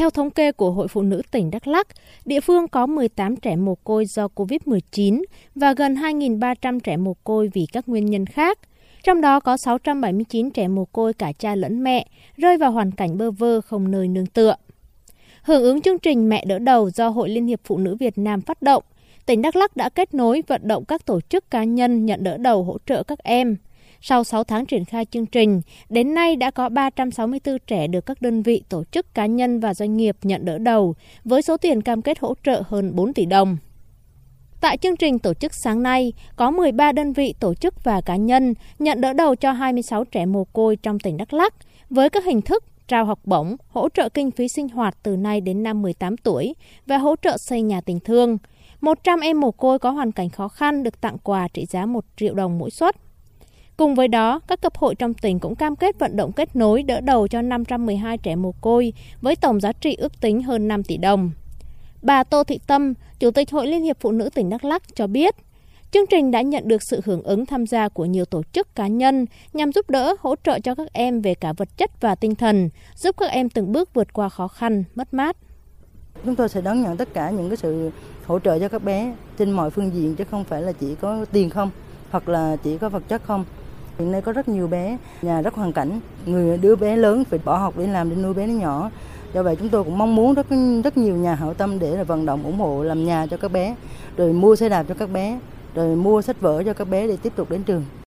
Theo thống kê của Hội Phụ nữ tỉnh Đắk Lắk, địa phương có 18 trẻ mồ côi do COVID-19 và gần 2.300 trẻ mồ côi vì các nguyên nhân khác. Trong đó có 679 trẻ mồ côi cả cha lẫn mẹ, rơi vào hoàn cảnh bơ vơ không nơi nương tựa. Hưởng ứng chương trình Mẹ đỡ đầu do Hội Liên hiệp Phụ nữ Việt Nam phát động, tỉnh Đắk Lắk đã kết nối vận động các tổ chức cá nhân nhận đỡ đầu hỗ trợ các em. Sau 6 tháng triển khai chương trình, đến nay đã có 364 trẻ được các đơn vị, tổ chức cá nhân và doanh nghiệp nhận đỡ đầu, với số tiền cam kết hỗ trợ hơn 4 tỷ đồng. Tại chương trình tổ chức sáng nay, có 13 đơn vị tổ chức và cá nhân nhận đỡ đầu cho 26 trẻ mồ côi trong tỉnh Đắk Lắk với các hình thức trao học bổng, hỗ trợ kinh phí sinh hoạt từ nay đến năm 18 tuổi và hỗ trợ xây nhà tình thương. 100 em mồ côi có hoàn cảnh khó khăn được tặng quà trị giá 1 triệu đồng mỗi suất. Cùng với đó, các cấp hội trong tỉnh cũng cam kết vận động kết nối đỡ đầu cho 512 trẻ mồ côi với tổng giá trị ước tính hơn 5 tỷ đồng. Bà Tô Thị Tâm, Chủ tịch Hội Liên hiệp Phụ nữ tỉnh Đắk Lắk cho biết, chương trình đã nhận được sự hưởng ứng tham gia của nhiều tổ chức cá nhân nhằm giúp đỡ, hỗ trợ cho các em về cả vật chất và tinh thần, giúp các em từng bước vượt qua khó khăn, mất mát. Chúng tôi sẽ đón nhận tất cả những cái sự hỗ trợ cho các bé trên mọi phương diện chứ không phải là chỉ có tiền không hoặc là chỉ có vật chất không. Hiện nay có rất nhiều bé nhà rất hoàn cảnh, người đứa bé lớn phải bỏ học để làm để nuôi bé nó nhỏ. Do vậy chúng tôi cũng mong muốn rất rất nhiều nhà hảo tâm để là vận động ủng hộ làm nhà cho các bé, rồi mua xe đạp cho các bé, rồi mua sách vở cho các bé để tiếp tục đến trường.